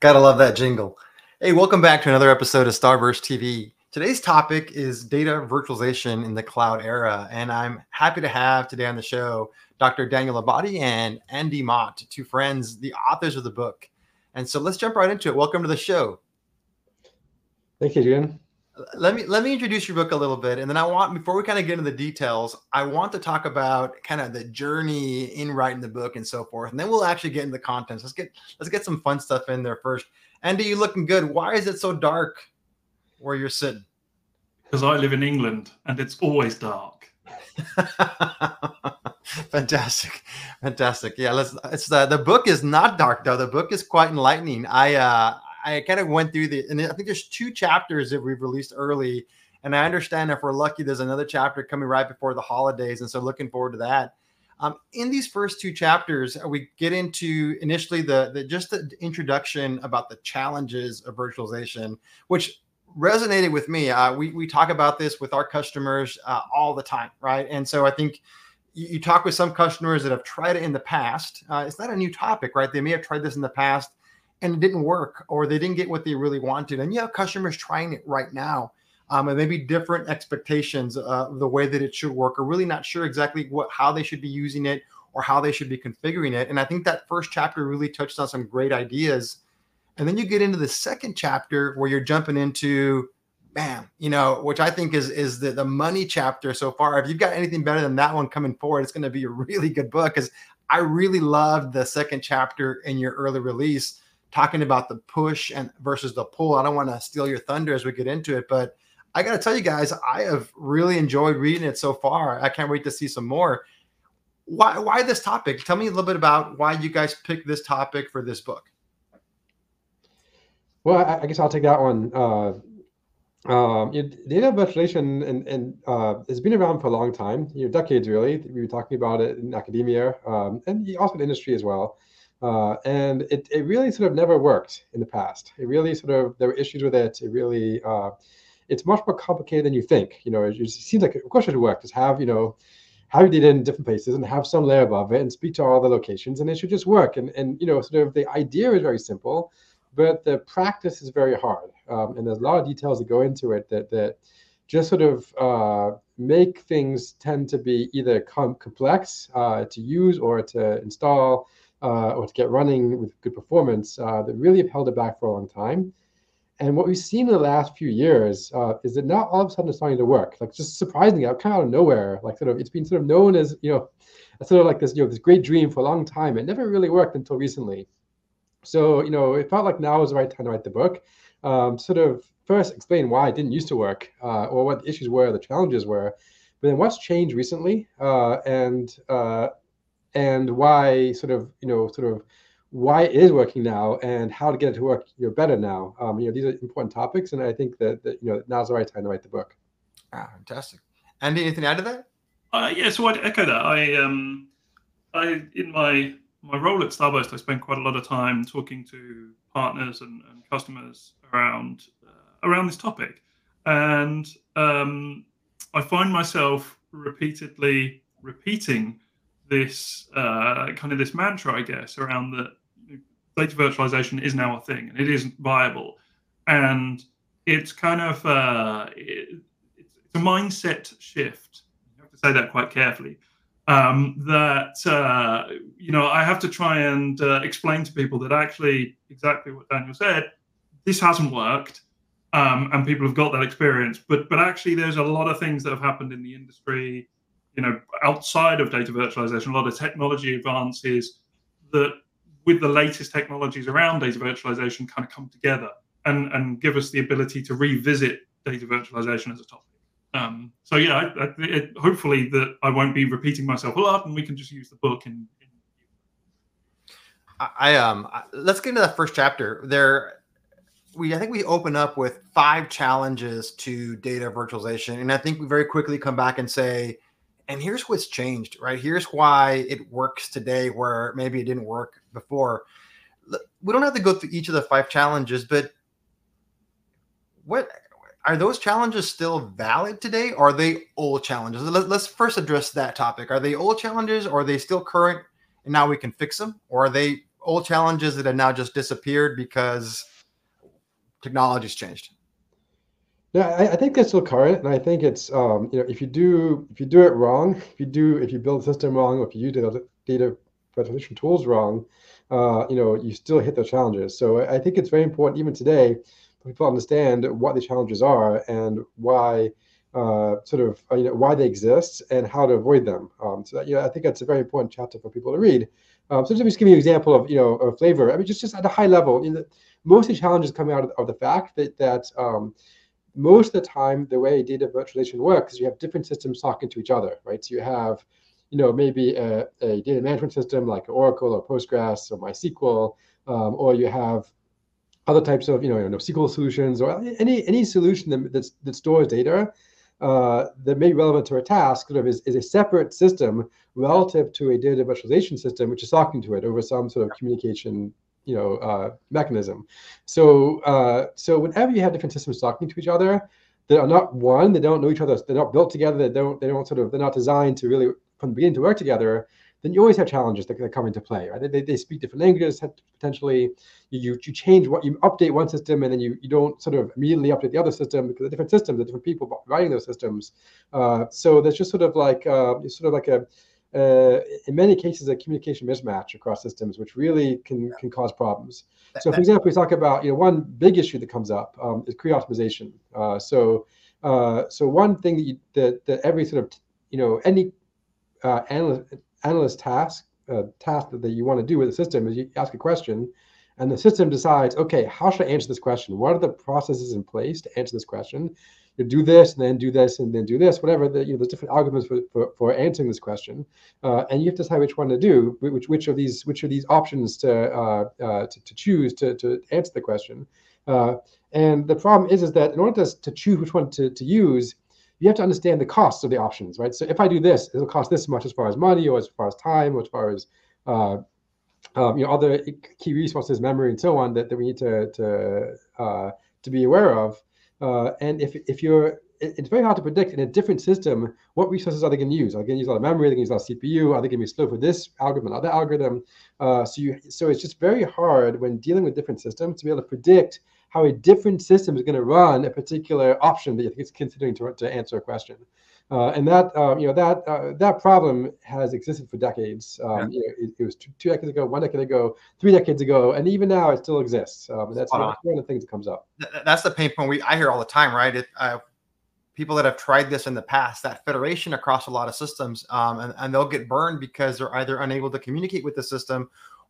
Gotta love that jingle. Hey, welcome back to another episode of Starburst TV. Today's topic is data virtualization in the cloud era, and I'm happy to have today on the show Dr. Daniel Abadi and Andy Mott, two friends, the authors of the book. And so let's jump right into it. Welcome to the show. Thank you, June let me let me introduce your book a little bit and then i want before we kind of get into the details i want to talk about kind of the journey in writing the book and so forth and then we'll actually get into the contents let's get let's get some fun stuff in there first. Andy you looking good. Why is it so dark where you're sitting? Because i live in england and it's always dark. Fantastic fantastic. Yeah let's it's the the book is not dark though. The book is quite enlightening. I uh I kind of went through the, and I think there's two chapters that we've released early. And I understand if we're lucky, there's another chapter coming right before the holidays. And so looking forward to that. Um, in these first two chapters, uh, we get into initially the, the just the introduction about the challenges of virtualization, which resonated with me. Uh, we, we talk about this with our customers uh, all the time, right? And so I think you, you, talk with some customers that have tried it in the past. Uh, it's not a new topic, right? They may have tried this in the past and it didn't work or they didn't get what they really wanted. And you have customers trying it right now. Um, and maybe different expectations uh, of the way that it should work, or really not sure exactly what how they should be using it or how they should be configuring it. And I think that first chapter really touched on some great ideas. And then you get into the second chapter where you're jumping into bam, you know, which I think is is the, the money chapter so far. If you've got anything better than that one coming forward, it's going to be a really good book because I really loved the second chapter in your early release talking about the push and versus the pull. I don't want to steal your thunder as we get into it, but I got to tell you guys, I have really enjoyed reading it so far. I can't wait to see some more. Why why this topic? Tell me a little bit about why you guys picked this topic for this book. Well, I, I guess I'll take that one. Uh, um, data virtualization and, and uh, has been around for a long time, you know, decades really. We were talking about it in academia um, and also in industry as well. Uh, and it, it really sort of never worked in the past. It really sort of, there were issues with it. It really, uh, it's much more complicated than you think. You know, it, it seems like, of course it would work. Just have, you know, have data in different places and have some layer above it and speak to all the locations and it should just work. And, and you know, sort of the idea is very simple, but the practice is very hard. Um, and there's a lot of details that go into it that, that just sort of uh, make things tend to be either com- complex uh, to use or to install uh, or to get running with good performance uh, that really have held it back for a long time. And what we've seen in the last few years uh, is that now all of a sudden it's starting to work. Like just surprisingly, kind of out of nowhere. Like sort of, it's been sort of known as you know, sort of like this you know this great dream for a long time. It never really worked until recently. So you know, it felt like now was the right time to write the book. Um, sort of first explain why it didn't used to work, uh, or what the issues were, the challenges were, but then what's changed recently, uh, and uh, and why sort of you know sort of why it is working now and how to get it to work you know better now. Um, you know these are important topics and i think that, that you know now's the right time to write the book. Ah fantastic. Andy anything to add to that? Uh, yeah so i'd echo that. I um i in my my role at starburst i spend quite a lot of time talking to partners and, and customers around uh, around this topic. And um, i find myself repeatedly repeating this uh, kind of this mantra, I guess, around that data virtualization is now a thing and it is viable, and it's kind of uh, it, it's, a mindset shift. You have to say that quite carefully. Um, that uh, you know, I have to try and uh, explain to people that actually exactly what Daniel said. This hasn't worked. Um, and people have got that experience. But but actually, there's a lot of things that have happened in the industry you know, outside of data virtualization, a lot of technology advances that with the latest technologies around data virtualization kind of come together and, and give us the ability to revisit data virtualization as a topic. Um, so yeah, I, I, it, hopefully that I won't be repeating myself a lot, and we can just use the book in... I um, let's get into that first chapter. There, we I think we open up with five challenges to data virtualization, and I think we very quickly come back and say and here's what's changed, right? Here's why it works today where maybe it didn't work before. We don't have to go through each of the five challenges, but what are those challenges still valid today? Or are they old challenges? Let's first address that topic. Are they old challenges or are they still current and now we can fix them? Or are they old challenges that have now just disappeared because technology's changed? Yeah, I, I think that's still current, and I think it's um, you know if you do if you do it wrong, if you do if you build a system wrong, or if you use data, data resolution tools wrong, uh, you know you still hit those challenges. So I think it's very important even today for people to understand what the challenges are and why uh, sort of uh, you know why they exist and how to avoid them. Um, so that, you know, I think that's a very important chapter for people to read. Um, so just give you an example of you know a flavor. I mean, just just at a high level, you know, most of the challenges come out of, of the fact that that um, most of the time the way data virtualization works is you have different systems talking to each other, right? So you have you know maybe a, a data management system like Oracle or Postgres or MySQL, um, or you have other types of you know, you know SQL solutions or any any solution that that's, that stores data uh, that may be relevant to a task sort of is, is a separate system relative to a data virtualization system, which is talking to it over some sort of communication you know uh, mechanism. So uh, so whenever you have different systems talking to each other, they are not one, they don't know each other, they're not built together, they don't they don't sort of they're not designed to really from the beginning to work together then you always have challenges that, that come into play, right? They, they speak different languages, potentially. You, you change what you update one system, and then you, you don't sort of immediately update the other system because the different systems, the different people writing those systems. Uh, so there's just sort of like uh, sort of like a uh, in many cases a communication mismatch across systems, which really can can cause problems. So, for example, we talk about you know one big issue that comes up um, is query optimization. Uh, so uh, so one thing that, you, that that every sort of you know any uh, analyst analyst task uh, task that, that you want to do with a system is you ask a question and the system decides okay how should i answer this question? What are the processes in place to answer this question? You do this and then do this and then do this whatever the, you know there's different algorithms for, for, for answering this question. Uh, and you have to decide which one to do which which of these which of these options to uh, uh, to, to, choose to, to answer the question. Uh, and the problem is is that in order to, to choose which one to, to use you have to understand the costs of the options, right? So if I do this, it'll cost this much as far as money or as far as time or as far as uh, um, you know other key resources, memory, and so on that, that we need to to uh, to be aware of. Uh, and if if you're it's very hard to predict in a different system what resources are they going to use. Are they going to use a lot of memory? Are they going to use a lot of CPU? Are they going to be slow for this algorithm, another algorithm? Uh, so you so it's just very hard when dealing with different systems to be able to predict how a different system is going to run a particular option that you think it's considering to, to answer a question. Uh, and that uh, you know that uh, that problem has existed for decades. Um, yeah. you know, it, it, was two, two, decades ago, one decade ago, three decades ago, and even now it still exists. Um, that's one of the things that comes up. That's the pain point we I hear all the time, right? It, uh, people that have tried this in the past, that federation across a lot of systems, um, and, and they'll get burned because they're either unable to communicate with the system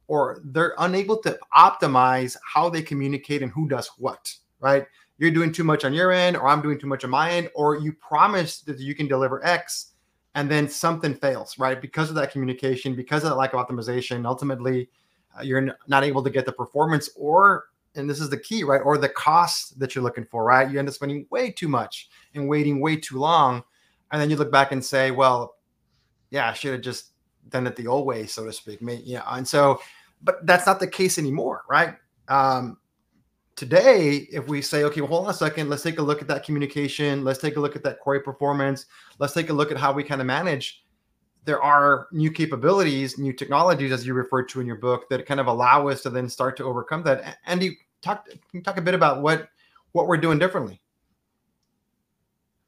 or they're unable to optimize how they communicate and who does what, right? You're doing too much on your end, or I'm doing too much on my end, or you promise that you can deliver X and then something fails, right? Because of that communication, because of that lack of optimization, ultimately uh, you're not able to get the performance or and this is the key, right? Or the cost that you're looking for, right? You end up spending way too much and waiting way too long. And then you look back and say, well, yeah, I should have just done it the old way, so to speak. Yeah. And so but that's not the case anymore, right? Um, today, if we say, okay, well, hold on a second, let's take a look at that communication, let's take a look at that query performance, let's take a look at how we kind of manage. There are new capabilities, new technologies, as you referred to in your book, that kind of allow us to then start to overcome that. Andy, talk talk a bit about what what we're doing differently.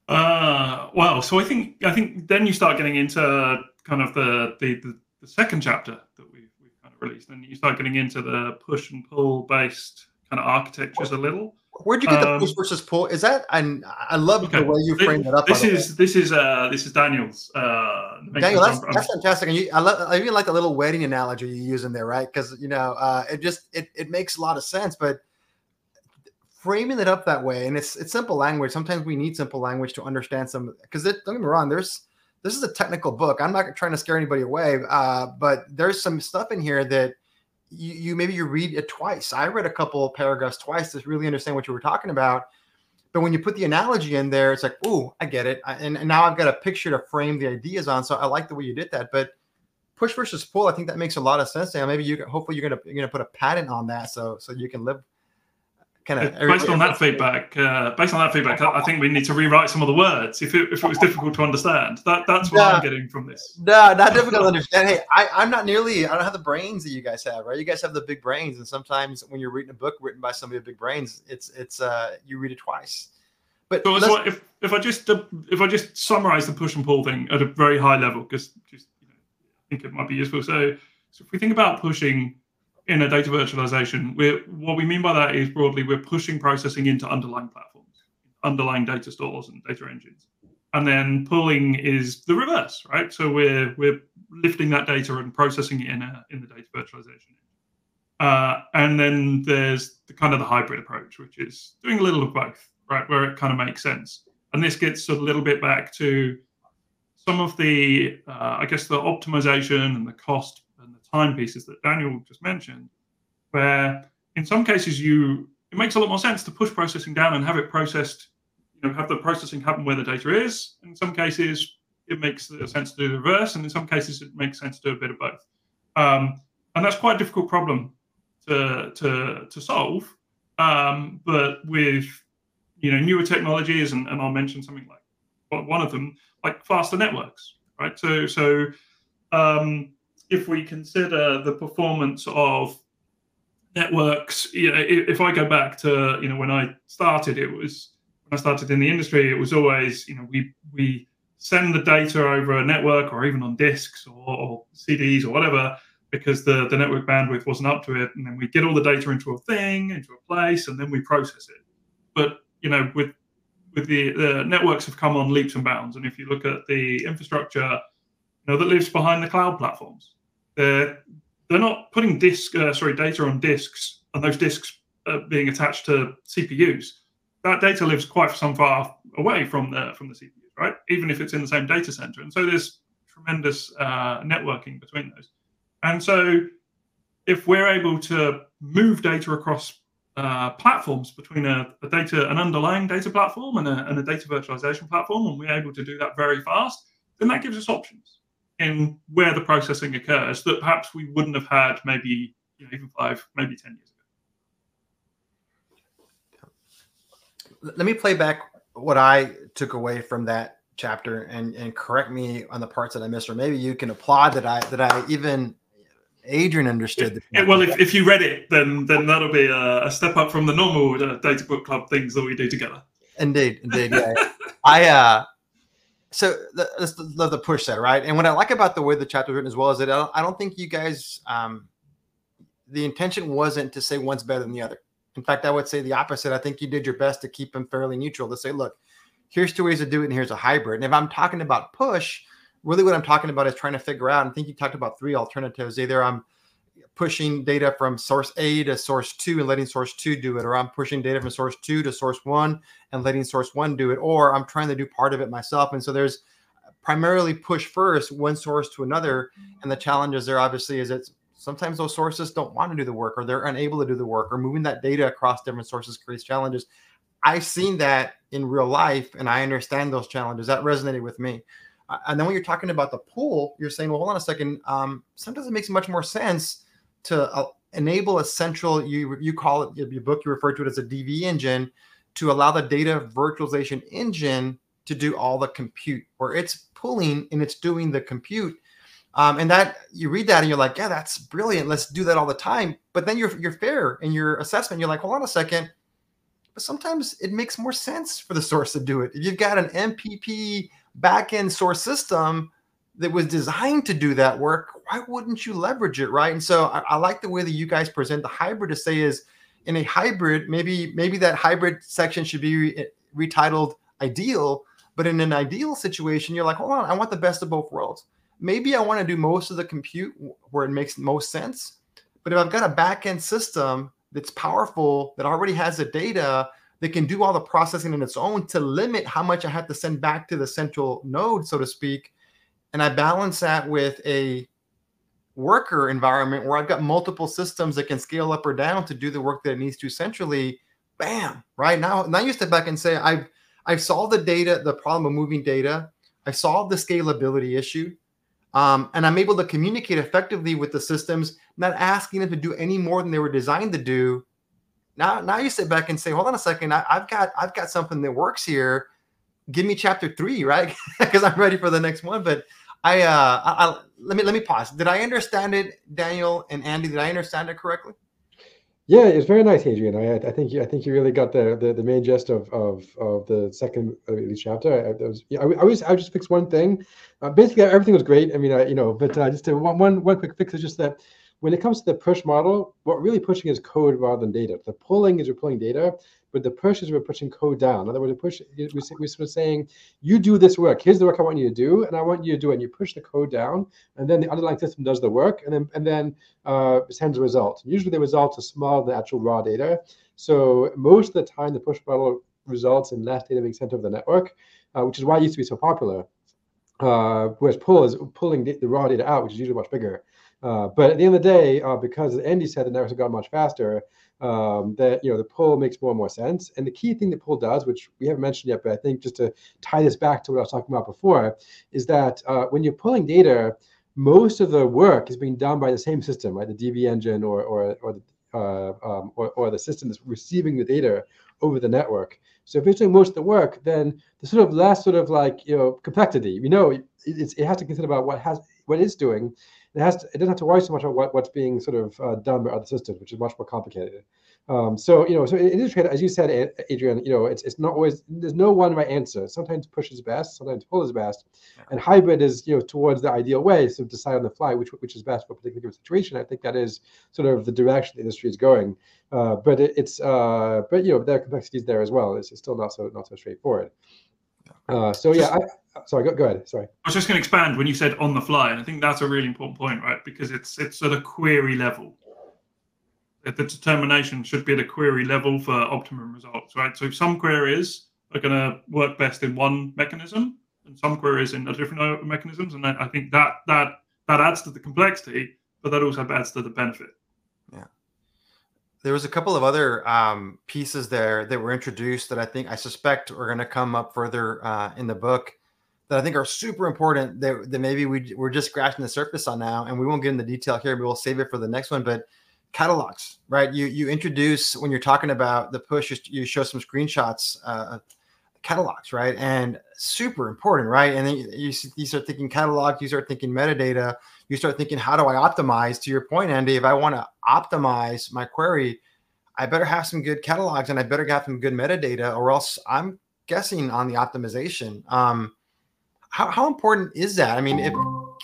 Uh, well, so I think I think then you start getting into kind of the the, the, the second chapter that we've kind of released, and you start getting into the push and pull based kind of architectures a little. Where'd you get um, the push versus pull? Is that and I love okay. the way you frame it up. This is this is uh this is Daniel's. Uh, Daniel, that's, that's fantastic. And you, I love I even like the little wedding analogy you use in there, right? Because you know uh, it just it it makes a lot of sense, but framing it up that way and it's it's simple language. Sometimes we need simple language to understand some because don't get me wrong, there's this is a technical book. I'm not trying to scare anybody away, uh, but there's some stuff in here that you, you, maybe you read it twice. I read a couple paragraphs twice to really understand what you were talking about. But when you put the analogy in there, it's like, oh, I get it. I, and, and now I've got a picture to frame the ideas on. So I like the way you did that. But push versus pull, I think that makes a lot of sense. Now maybe you hopefully you're gonna you're gonna put a patent on that so so you can live kind of based on that feedback. Uh, based on that feedback, I, I, think we need to rewrite some of the words if it, if it was difficult to understand. That that's what no, I'm getting from this. No, not difficult to understand. Hey, I, I'm not nearly. I don't have the brains that you guys have, right? You guys have the big brains, and sometimes when you're reading a book written by somebody with big brains, it's it's uh you read it twice. But so if if I just if I just summarize the push and pull thing at a very high level, because just you know, I think it might be useful. So, so if we think about pushing in a data virtualization, we're, what we mean by that is broadly we're pushing processing into underlying platforms, underlying data stores and data engines. And then pulling is the reverse, right? So we're we're lifting that data and processing it in a in the data virtualization. Uh, and then there's the kind of the hybrid approach, which is doing a little of both, right? Where it kind of makes sense. And this gets a little bit back to some of the, uh, I guess, the optimization and the cost timepieces that Daniel just mentioned, where in some cases you it makes a lot more sense to push processing down and have it processed, you know, have the processing happen where the data is. In some cases, it makes sense to do the reverse, and in some cases, it makes sense to do a bit of both. Um, and that's quite a difficult problem to to to solve. Um, but with you know newer technologies, and, and I'll mention something like one of them, like faster networks, right? So so um, if we consider the performance of networks, you know, if I go back to you know when I started, it was when I started in the industry, it was always you know we we send the data over a network or even on disks or, or CDs or whatever because the, the network bandwidth wasn't up to it, and then we get all the data into a thing, into a place, and then we process it. But you know, with with the, the networks have come on leaps and bounds, and if you look at the infrastructure, you know, that lives behind the cloud platforms, they're they're not putting disk uh, sorry data on disks and those disks uh, being attached to CPUs. That data lives quite some far away from the from the CPUs, right? Even if it's in the same data center, and so there's tremendous uh, networking between those. And so, if we're able to move data across uh, platforms between a, a, data, an underlying data platform and a, and a data virtualization platform, and we're able to do that very fast, then that gives us options in where the processing occurs that perhaps we wouldn't have had maybe you know, even five, maybe 10 years ago. Let me play back what I took away from that chapter and, and correct me on the parts that I missed, or maybe you can applaud that I that I even Adrian understood. Yeah, well, if, if you read it, then then that'll be a, a step up from the normal uh, data book club things that we do together. Indeed, indeed. Yeah. I uh so let's love the push that right? And what i like about the way the chapter written as well is that i don't think you guys um, the intention wasn't to say one's better than the other. In fact i would say the opposite. I think you did your best to keep them fairly neutral to say look here's two ways to do it and here's a hybrid. And if i'm talking about push really what i'm talking about is trying to figure out And i think you talked about three alternatives. Either i'm pushing data from source A to source two and letting source two do it, or I'm pushing data from source two to source one and letting source one do it, or I'm trying to do part of it myself. And so there's primarily push first one source to another. And the challenges there obviously is it's sometimes those sources don't want to do the work or they're unable to do the work or moving that data across different sources creates challenges. I've seen that in real life and I understand those challenges. That resonated with me. And then when you're talking about the pull, you're saying, well, hold on a second. Um, sometimes it makes much more sense to uh, enable a central you you call it your book you refer to it as a DV engine to allow the data virtualization engine to do all the compute where it's pulling and it's doing the compute. Um, and that you read that and you're like yeah that's brilliant. Let's do that all the time. But then you're you're fair in your assessment. You're like hold on a second. But sometimes it makes more sense for the source to do it. If you've got an mpp backend source system that was designed to do that work, why wouldn't you leverage it, right? And so I, I, like the way that you guys present the hybrid to say is in a hybrid, maybe maybe that hybrid section should be re- retitled ideal, but in an ideal situation, you're like, hold on, I want the best of both worlds. Maybe I want to do most of the compute where it makes most sense, but if I've got a backend system that's powerful that already has the data that can do all the processing in its own to limit how much I have to send back to the central node, so to speak and I balance that with a worker environment where I've got multiple systems that can scale up or down to do the work that it needs to centrally, bam, right now. Now you step back and say, I've I've solved the data, the problem of moving data. I solved the scalability issue. Um, and I'm able to communicate effectively with the systems, not asking them to do any more than they were designed to do. now now you sit back and say, hold on a second, I, have got I've got something that works here. Give me chapter three, right? Because I'm ready for the next one. But I, uh, I, I, let me let me pause. Did I understand it, Daniel and Andy? Did I understand it correctly? Yeah, it's very nice, Adrian. I, I think you, I think you really got the, the, the main gist of, of, of the second each chapter. I, was, yeah, I, I was I just fixed one thing. Uh, basically, everything was great. I mean, I, you know, but uh, just one, one one quick fix is just that when it comes to the push model, what really pushing is code rather than data. The pulling is we're pulling data, but the push is we're pushing code down. In other words, push we we're sort of saying, you do this work. Here's the work I want you to do, and I want you to do it. And you push the code down, and then the underlying system does the work, and then and then uh, sends a result. Usually, the results are smaller than actual raw data. So most of the time, the push model results in less data being sent over the network, uh, which is why it used to be so popular. Uh, whereas pull is pulling the, the raw data out, which is usually much bigger. Uh, but at the end of the day, uh, because Andy said the networks have gone much faster, um, that you know the pull makes more and more sense. And the key thing that pull does, which we haven't mentioned yet, but I think just to tie this back to what I was talking about before, is that uh, when you're pulling data, most of the work is being done by the same system, right? The DV engine or or or the uh, um, or, or the system that's receiving the data over the network. So if it's doing most of the work, then the sort of less sort of like you know complexity. We know it, it has to consider about what has what it's doing, it has to, it doesn't have to worry so much about what, what's being sort of uh, done by other systems, which is much more complicated. Um, so you know, so it is as you said, Adrian. You know, it's it's not always there's no one right answer. Sometimes push is best, sometimes pull is best, and hybrid is you know towards the ideal way. So decide on the fly which which is best for a particular situation. I think that is sort of the direction the industry is going. Uh, but it, it's uh, but you know there are complexities there as well. It's, it's still not so not so straightforward. Uh, so yeah, I, sorry, go, go ahead. Sorry. I was just going to expand when you said on the fly, and I think that's a really important point, right? Because it's it's at a query level. The determination should be at a query level for optimum results, right? So if some queries are going to work best in one mechanism, and some queries in a different mechanisms, and I think that that that adds to the complexity, but that also adds to the benefit there was a couple of other um, pieces there that were introduced that I think I suspect are going to come up further uh, in the book that I think are super important that, that maybe we, we're just scratching the surface on now and we won't get into detail here, but we'll save it for the next one. But catalogs, right? You you introduce when you're talking about the push, you, show some screenshots, uh, catalogs, right? And super important, right? And then you, you start thinking catalog, you start thinking metadata, you start thinking, how do I optimize? To your point, Andy, if I want to optimize my query, I better have some good catalogs and I better have some good metadata, or else I'm guessing on the optimization. Um, how, how important is that? I mean, if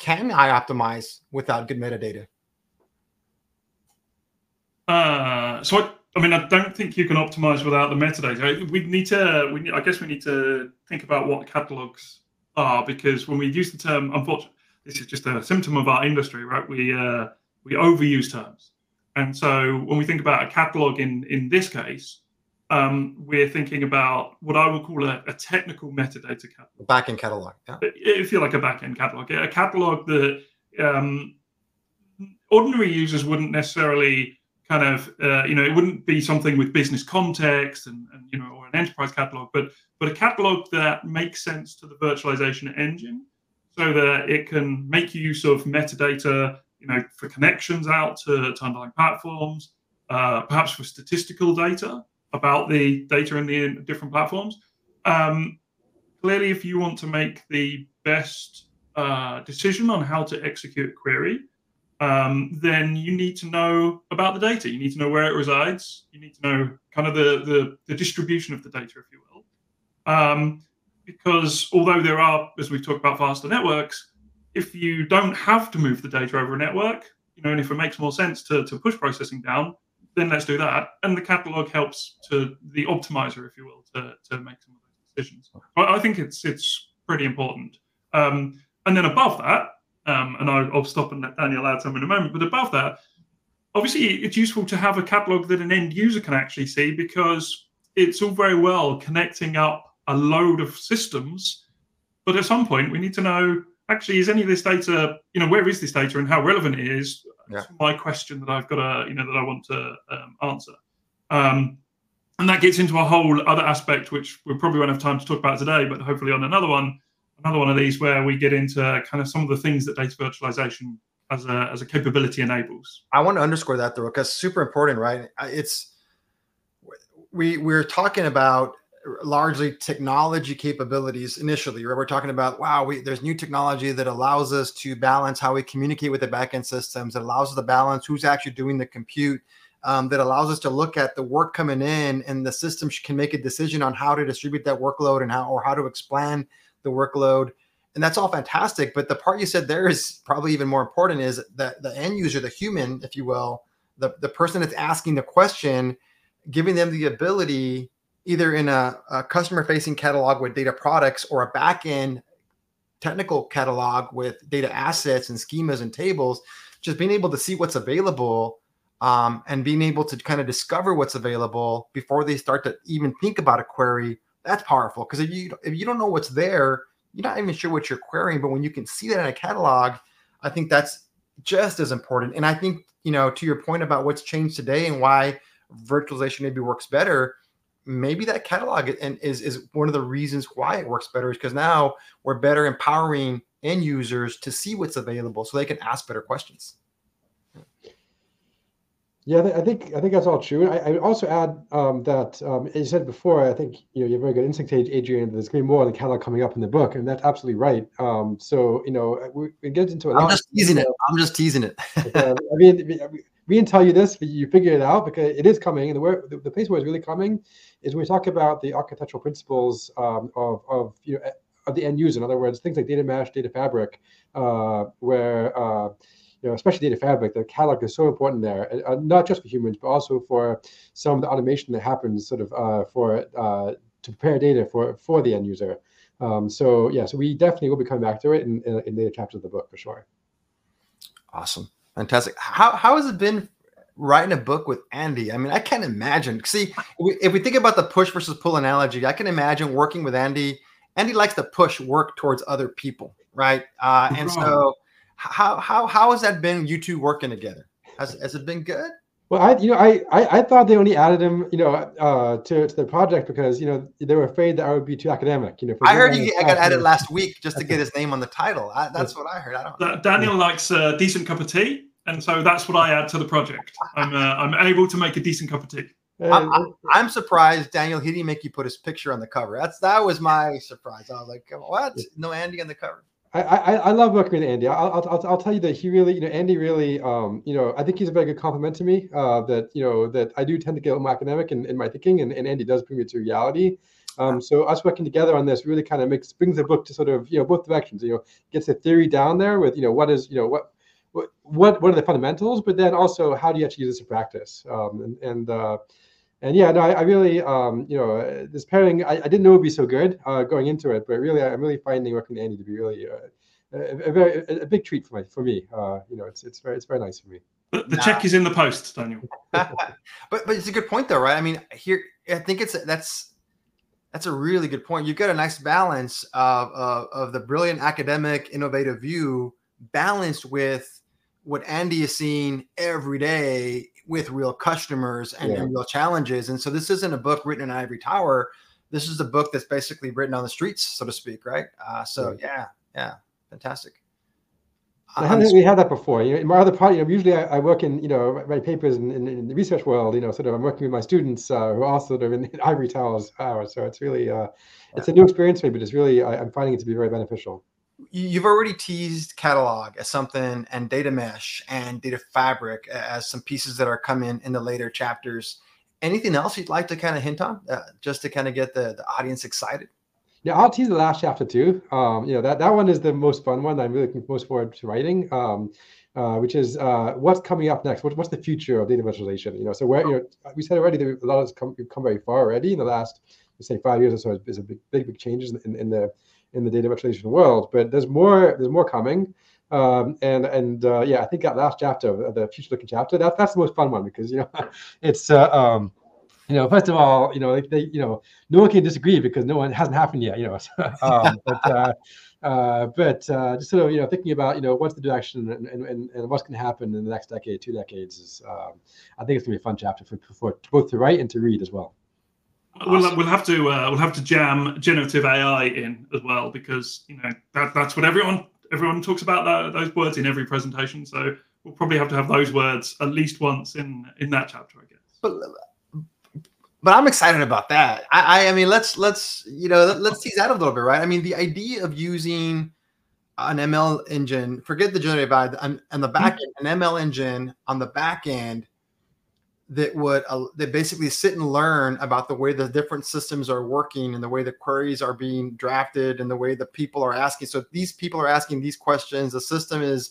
can I optimize without good metadata? Uh, so I, I mean, I don't think you can optimize without the metadata. We need to. We, I guess we need to think about what catalogs are because when we use the term, unfortunately, this is just a symptom of our industry, right? We uh, we overuse terms, and so when we think about a catalog in in this case, um, we're thinking about what I would call a, a technical metadata catalog. A backend catalog, yeah. If you like a back end catalog, a catalog that um, ordinary users wouldn't necessarily kind of uh, you know it wouldn't be something with business context and, and, you know or an enterprise catalog but but a catalog that makes sense to the virtualization engine so that it can make use of metadata, you know, for connections out to, to underlying platforms, uh, perhaps for statistical data about the data in the different platforms. Um, clearly, if you want to make the best uh, decision on how to execute a query, um, then you need to know about the data. You need to know where it resides. You need to know kind of the the, the distribution of the data, if you will. Um, because although there are, as we've talked about, faster networks, if you don't have to move the data over a network, you know, and if it makes more sense to, to push processing down, then let's do that. And the catalog helps to the optimizer, if you will, to, to make some of those decisions. I, I think it's it's pretty important. Um, and then above that, um, and I'll, I'll stop and let Daniel add some in a moment, but above that, obviously it's useful to have a catalog that an end user can actually see because it's all very well connecting up a load of systems. But at some point, we need to know actually is any of this data, you know, where is this data and how relevant it is? Yeah. my question that I've got to, you know, that I want to um, answer. Um, and that gets into a whole other aspect, which we probably won't have time to talk about today, but hopefully on another one, another one of these where we get into kind of some of the things that data virtualization as a as a capability enables. I want to underscore that though, because super important, right? It's we we're talking about largely technology capabilities initially right? We're talking about wow we, there's new technology that allows us to balance how we communicate with the backend systems that allows us to balance who's actually doing the compute um, that allows us to look at the work coming in and the system can make a decision on how to distribute that workload and how or how to expand the workload. And that's all fantastic but the part you said there is probably even more important is that the end user the human if you will the, the person that's asking the question giving them the ability either in a, a customer facing catalog with data products or a back end technical catalog with data assets and schemas and tables just being able to see what's available um, and being able to kind of discover what's available before they start to even think about a query that's powerful. Because if you if you don't know what's there you're not even sure what you're querying but when you can see that in a catalog i think that's just as important. And i think you know to your point about what's changed today and why virtualization maybe works better maybe that catalog and is is one of the reasons why it works better is because now we're better empowering end users to see what's available so they can ask better questions yeah, I think I think that's all true. I, I also add um, that um, as you said before, I think you know you have very good instinct, Adrian. There's going to be more of the catalog coming up in the book, and that's absolutely right. Um, so you know we, we get into a I'm just teasing it. I'm just teasing it. uh, I mean, we didn't tell you this, but you figured it out because it is coming. And the where the, the place where it's really coming is when we talk about the architectural principles um, of of you know of the end user. In other words, things like data mesh, data fabric, uh, where uh, you know, especially data fabric, the catalog is so important there, uh, not just for humans, but also for some of the automation that happens sort of uh, for uh, to prepare data for for the end user. Um, so yeah, so we definitely will be coming back to it in, in, in the chapters of the book for sure. Awesome, fantastic. How how has it been writing a book with Andy? I mean, I can't imagine. See, if we think about the push versus pull analogy, I can imagine working with Andy. Andy likes to push work towards other people, right? Uh, and so how how how has that been? You two working together? Has has it been good? Well, I you know I, I I, thought they only added him you know uh, to to the project because you know they were afraid that I would be too academic. You know, I heard he got added last week just to get his name on the title. I, that's what I heard. I don't. Daniel likes a decent cup of tea, and so that's what I add to the project. I'm uh, I'm able to make a decent cup of tea. I'm, I'm, I'm, surprised, Daniel. He didn't make you put his picture on the cover. That's that was my surprise. I was like, "What? No Andy on the cover." I, I, I love working with Andy. I'll, I'll, I'll tell you that he really, you know, Andy really, um, you know, I think he's a very good complement to me. Uh, that you know that I do tend to get a little more academic in, in my thinking, and, and Andy does bring me to reality. Um, so us working together on this really kind of makes brings the book to sort of you know both directions. You know, gets the theory down there with you know what is you know what what what what are the fundamentals, but then also how do you actually use this in practice? Um, and and uh, and yeah, no, I, I really, um, you know, uh, this pairing, I, I, didn't know it would be so good uh, going into it, but really, I'm really finding working with Andy to be really uh, a, a, very a, big treat for me. For me, uh, you know, it's it's very it's very nice for me. The, the nah. check is in the post, Daniel. but but it's a good point though, right? I mean, here I think it's that's that's a really good point. You've got a nice balance of of, of the brilliant academic, innovative view balanced with what Andy is seeing every day with real customers and, yeah. and, real challenges. And so this isn't a book written in ivory tower. This is a book that's basically written on the streets, so to speak, right? Uh, so yeah, yeah, fantastic. I haven't really had that before. You know, in my other part, you know, usually I, I work in, you know, write papers in, in, in, the research world. You know, sort of, I'm working with my students uh, who are also sort of in, in ivory towers. Uh, so it's really, uh, it's a new experience for me, but it's really, I, I'm finding it to be very beneficial you've already teased catalog as something and data mesh and data fabric as some pieces that are coming in the later chapters. Anything else you'd like to kind of hint on uh, just to kind of get the, the audience excited? Yeah i'll tease the last chapter too. Um, you know that, that one is the most fun one i'm really most forward to writing um, uh, which is uh, what's coming up next? What, what's the future of data virtualization you know so where you know we said already that a lot of come, we've come very far already in the last say five years or so there's a big big, big changes in, in the in the data virtualization world. But there's more. There's more coming. Um, and and uh, yeah, I think that last chapter, the future looking chapter, that, that's the most fun one because you know it's uh, um, you know first of all you know they, they, you know no one can disagree because no one hasn't happened yet you know um, but uh, uh, but uh, just sort of you know thinking about you know what's the direction and, and, and what's going to happen in the next decade, two decades is um, I think it's going to be a fun chapter for, for both to write and to read as well. We'll, we'll have to uh, we'll have to jam generative AI in as well because you know that that's what everyone everyone talks about that, those words in every presentation. So we'll probably have to have those words at least once in in that chapter, I guess. But but I'm excited about that. I, I, I mean, let's let's you know let's tease that a little bit, right? I mean, the idea of using an ML engine, forget the generative AI, on the back end, an ML engine on the back end that would uh, that basically sit and learn about the way the different systems are working and the way the queries are being drafted and the way the people are asking. So these people are asking these questions, the system is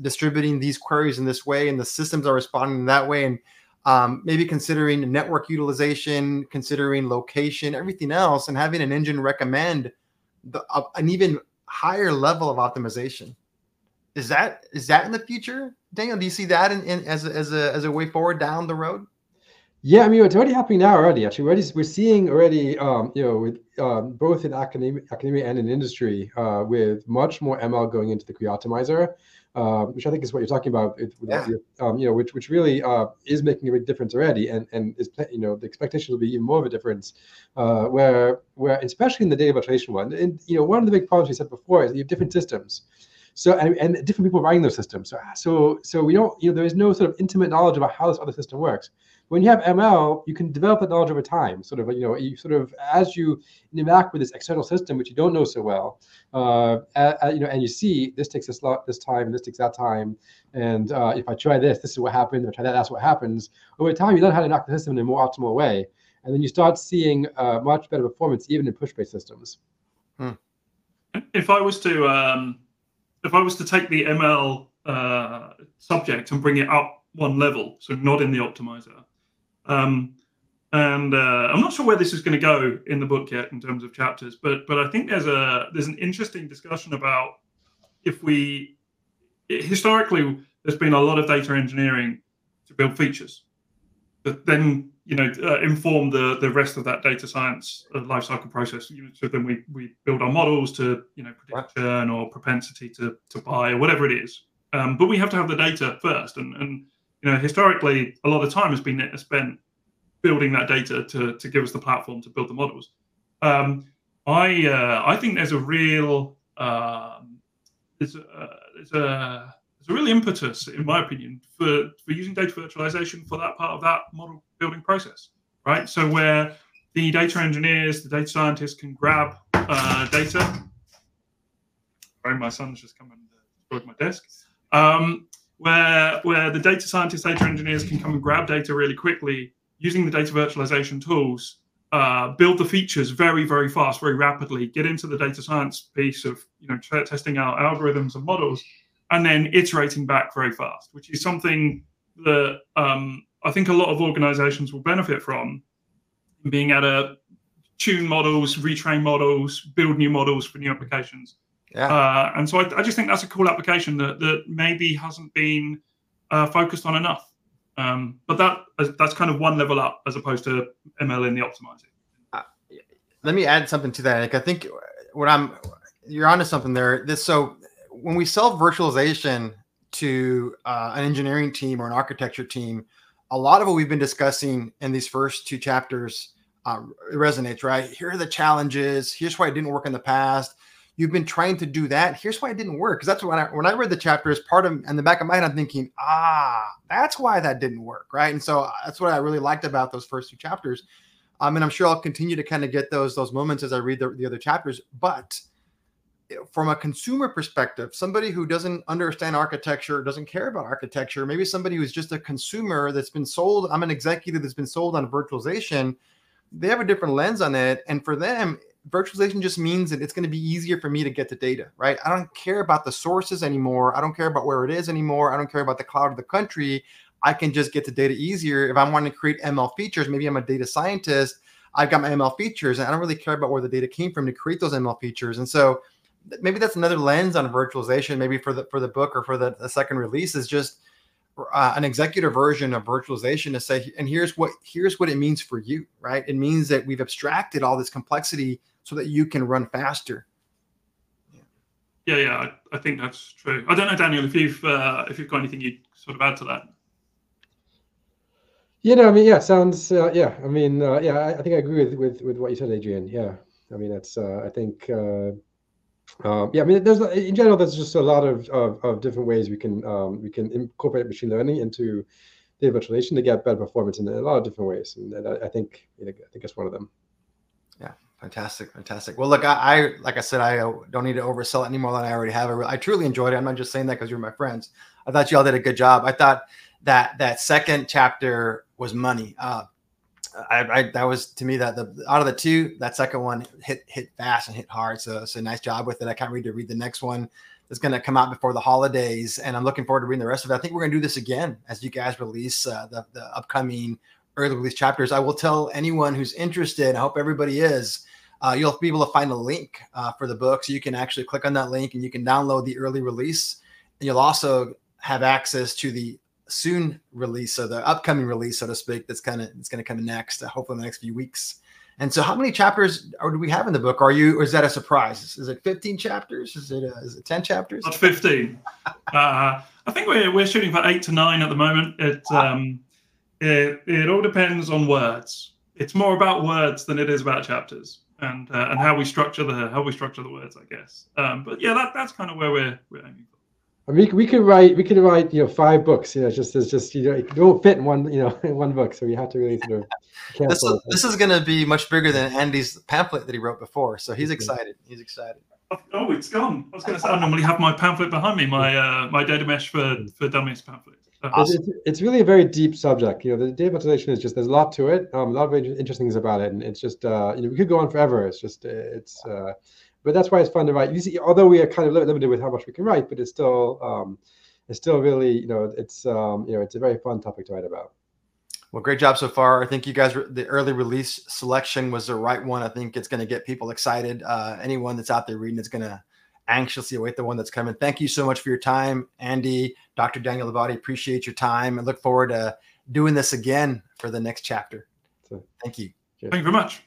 distributing these queries in this way, and the systems are responding in that way, and um, maybe considering network utilization, considering location, everything else, and having an engine recommend the, uh, an even higher level of optimization. Is that is that in the future, Daniel? Do you see that in, in as a, as a as a way forward down the road? Yeah, I mean it's already happening now already. Actually, we're already, we're seeing already, um, you know, with um, both in academia, academia and in industry, uh, with much more ML going into the query optimizer, uh, which I think is what you're talking about. With yeah. um, you know, which which really uh, is making a big difference already, and and is you know the expectation will be even more of a difference, uh, where where especially in the data virtualization one, and you know one of the big problems we said before is you have different systems. So and, and different people writing those systems. So so so we don't you know there is no sort of intimate knowledge about how this other system works. When you have ML, you can develop that knowledge over time. Sort of you know you sort of as you interact with this external system which you don't know so well, uh, uh, you know, and you see this takes this lot this time, this takes that time, and uh, if I try this, this is what happens. If I try that, that's what happens. Over time, you learn how to knock the system in a more optimal way, and then you start seeing uh, much better performance even in push-based systems. Hmm. If I was to um if I was to take the ML uh, subject and bring it up one level, so not in the optimizer, um, and uh, I'm not sure where this is going to go in the book yet in terms of chapters, but but I think there's a there's an interesting discussion about if we historically there's been a lot of data engineering to build features, but then you know uh, inform the the rest of that data science uh, lifecycle process. So then we we build our models to you know predict churn or propensity to to buy or whatever it is. Um, but we have to have the data first, and and you know historically a lot of time has been spent building that data to to give us the platform to build the models. Um, I uh, I think there's a real um, there's a, there's a there's a real impetus, in my opinion, for, for using data virtualization for that part of that model building process, right? So where the data engineers, the data scientists can grab uh, data. Sorry, my son's just come and destroyed my desk. Um, where where the data scientists, data engineers can come and grab data really quickly using the data virtualization tools, uh, build the features very, very fast, very rapidly, get into the data science piece of you know testing out algorithms and models, and then iterating back very fast, which is something that um, I think a lot of organizations will benefit from being able to tune models, retrain models, build new models for new applications. Yeah. Uh, and so I, I, just think that's a cool application that, that maybe hasn't been uh, focused on enough. Um, but that that's kind of one level up as opposed to ML in the optimizing. Uh, let me add something to that. Like I think what I'm you're onto something there. This so when we sell virtualization to uh, an engineering team or an architecture team, a lot of what we've been discussing in these first two chapters uh, resonates, right? Here are the challenges. Here's why it didn't work in the past. You've been trying to do that. Here's why it didn't work. Because that's when I when I read the chapter as part of in the back of my head, I'm thinking, ah, that's why that didn't work, right? And so uh, that's what I really liked about those first two chapters. Um, and I'm sure I'll continue to kind of get those those moments as I read the, the other chapters. But from a consumer perspective, somebody who doesn't understand architecture, doesn't care about architecture, maybe somebody who's just a consumer that's been sold, I'm an executive that's been sold on virtualization, they have a different lens on it. And for them, virtualization just means that it's going to be easier for me to get the data, right? I don't care about the sources anymore. I don't care about where it is anymore. I don't care about the cloud of the country. I can just get the data easier. If I want to create ML features, maybe I'm a data scientist. I've got my ML features and I don't really care about where the data came from to create those ML features. And so maybe that's another lens on virtualization maybe for the for the book or for the, the second release is just uh, an executive version of virtualization to say and here's what here's what it means for you right? It means that we've abstracted all this complexity so that you can run faster. Yeah yeah i, I think that's true. I don't know daniel if you've uh, if you've got anything you'd sort of add to that. You know i mean yeah sounds uh, yeah i mean uh, yeah I, I, think i agree with, with with what you said adrian. Yeah i mean that's uh, i think uh, um, yeah, I mean, there's in general, there's just a lot of, of, of different ways we can um, we can incorporate machine learning into data virtualization to get better performance in a lot of different ways, and I, I think I think it's one of them. Yeah, fantastic, fantastic. Well, look, I, I like I said, I don't need to oversell it any more than I already have. I, I truly enjoyed it. I'm not just saying that because you're my friends. I thought you all did a good job. I thought that that second chapter was money. Uh, I, I, that was to me that the out of the two, that second one hit hit fast and hit hard. So so nice job with it. I can't read to read the next one that's going to come out before the holidays, and I'm looking forward to reading the rest of it. I think we're going to do this again as you guys release uh, the the upcoming early release chapters. I will tell anyone who's interested. I hope everybody is. Uh, you'll be able to find a link uh, for the book, so you can actually click on that link and you can download the early release. And you'll also have access to the soon release, so the upcoming release, so to speak, that's kind of it's going to come next, uh, hopefully in the next few weeks. And so, how many chapters are, do we have in the book? Are you, or is that a surprise? Is it 15 chapters? Is it, uh, is it 10 chapters? Not 15. uh, I think we're, we're shooting for eight to nine at the moment. It, um, it, it all depends on words. It's more about words than it is about chapters and uh, and how we structure the how we structure the words, I guess. Um, but yeah, that, that's kind of where we're, we're aiming for. I mean, we could write we could write you know five books. You know, just as just you know it won't fit in one you know in one book, so you have to really sort of. this is, this is going to be much bigger than Andy's pamphlet that he wrote before, so he's excited. He's excited. Oh, it's gone. I was going to say I normally have my pamphlet behind me, my uh, my data mesh for for dummies pamphlet. Awesome. It's, it's, really a very deep subject. You know, the data virtualization is just there's a lot to it, um, a lot of interesting things about it, and it's just uh, you know we could go on forever. It's just it's. Uh, but that's why it's fun to write. You see, although we are kind of limited with how much we can write, but it's still um, it's still really you know it's um, you know it's a very fun topic to write about. Well, great job so far. I think you guys the early release selection was the right one. I think it's going to get people excited. Uh, anyone that's out there reading it's going to anxiously await the one that's coming. Thank you so much for your time, Andy, Dr. Daniel Abadi. Appreciate your time and look forward to doing this again for the next chapter. So, thank you. Thank you very much.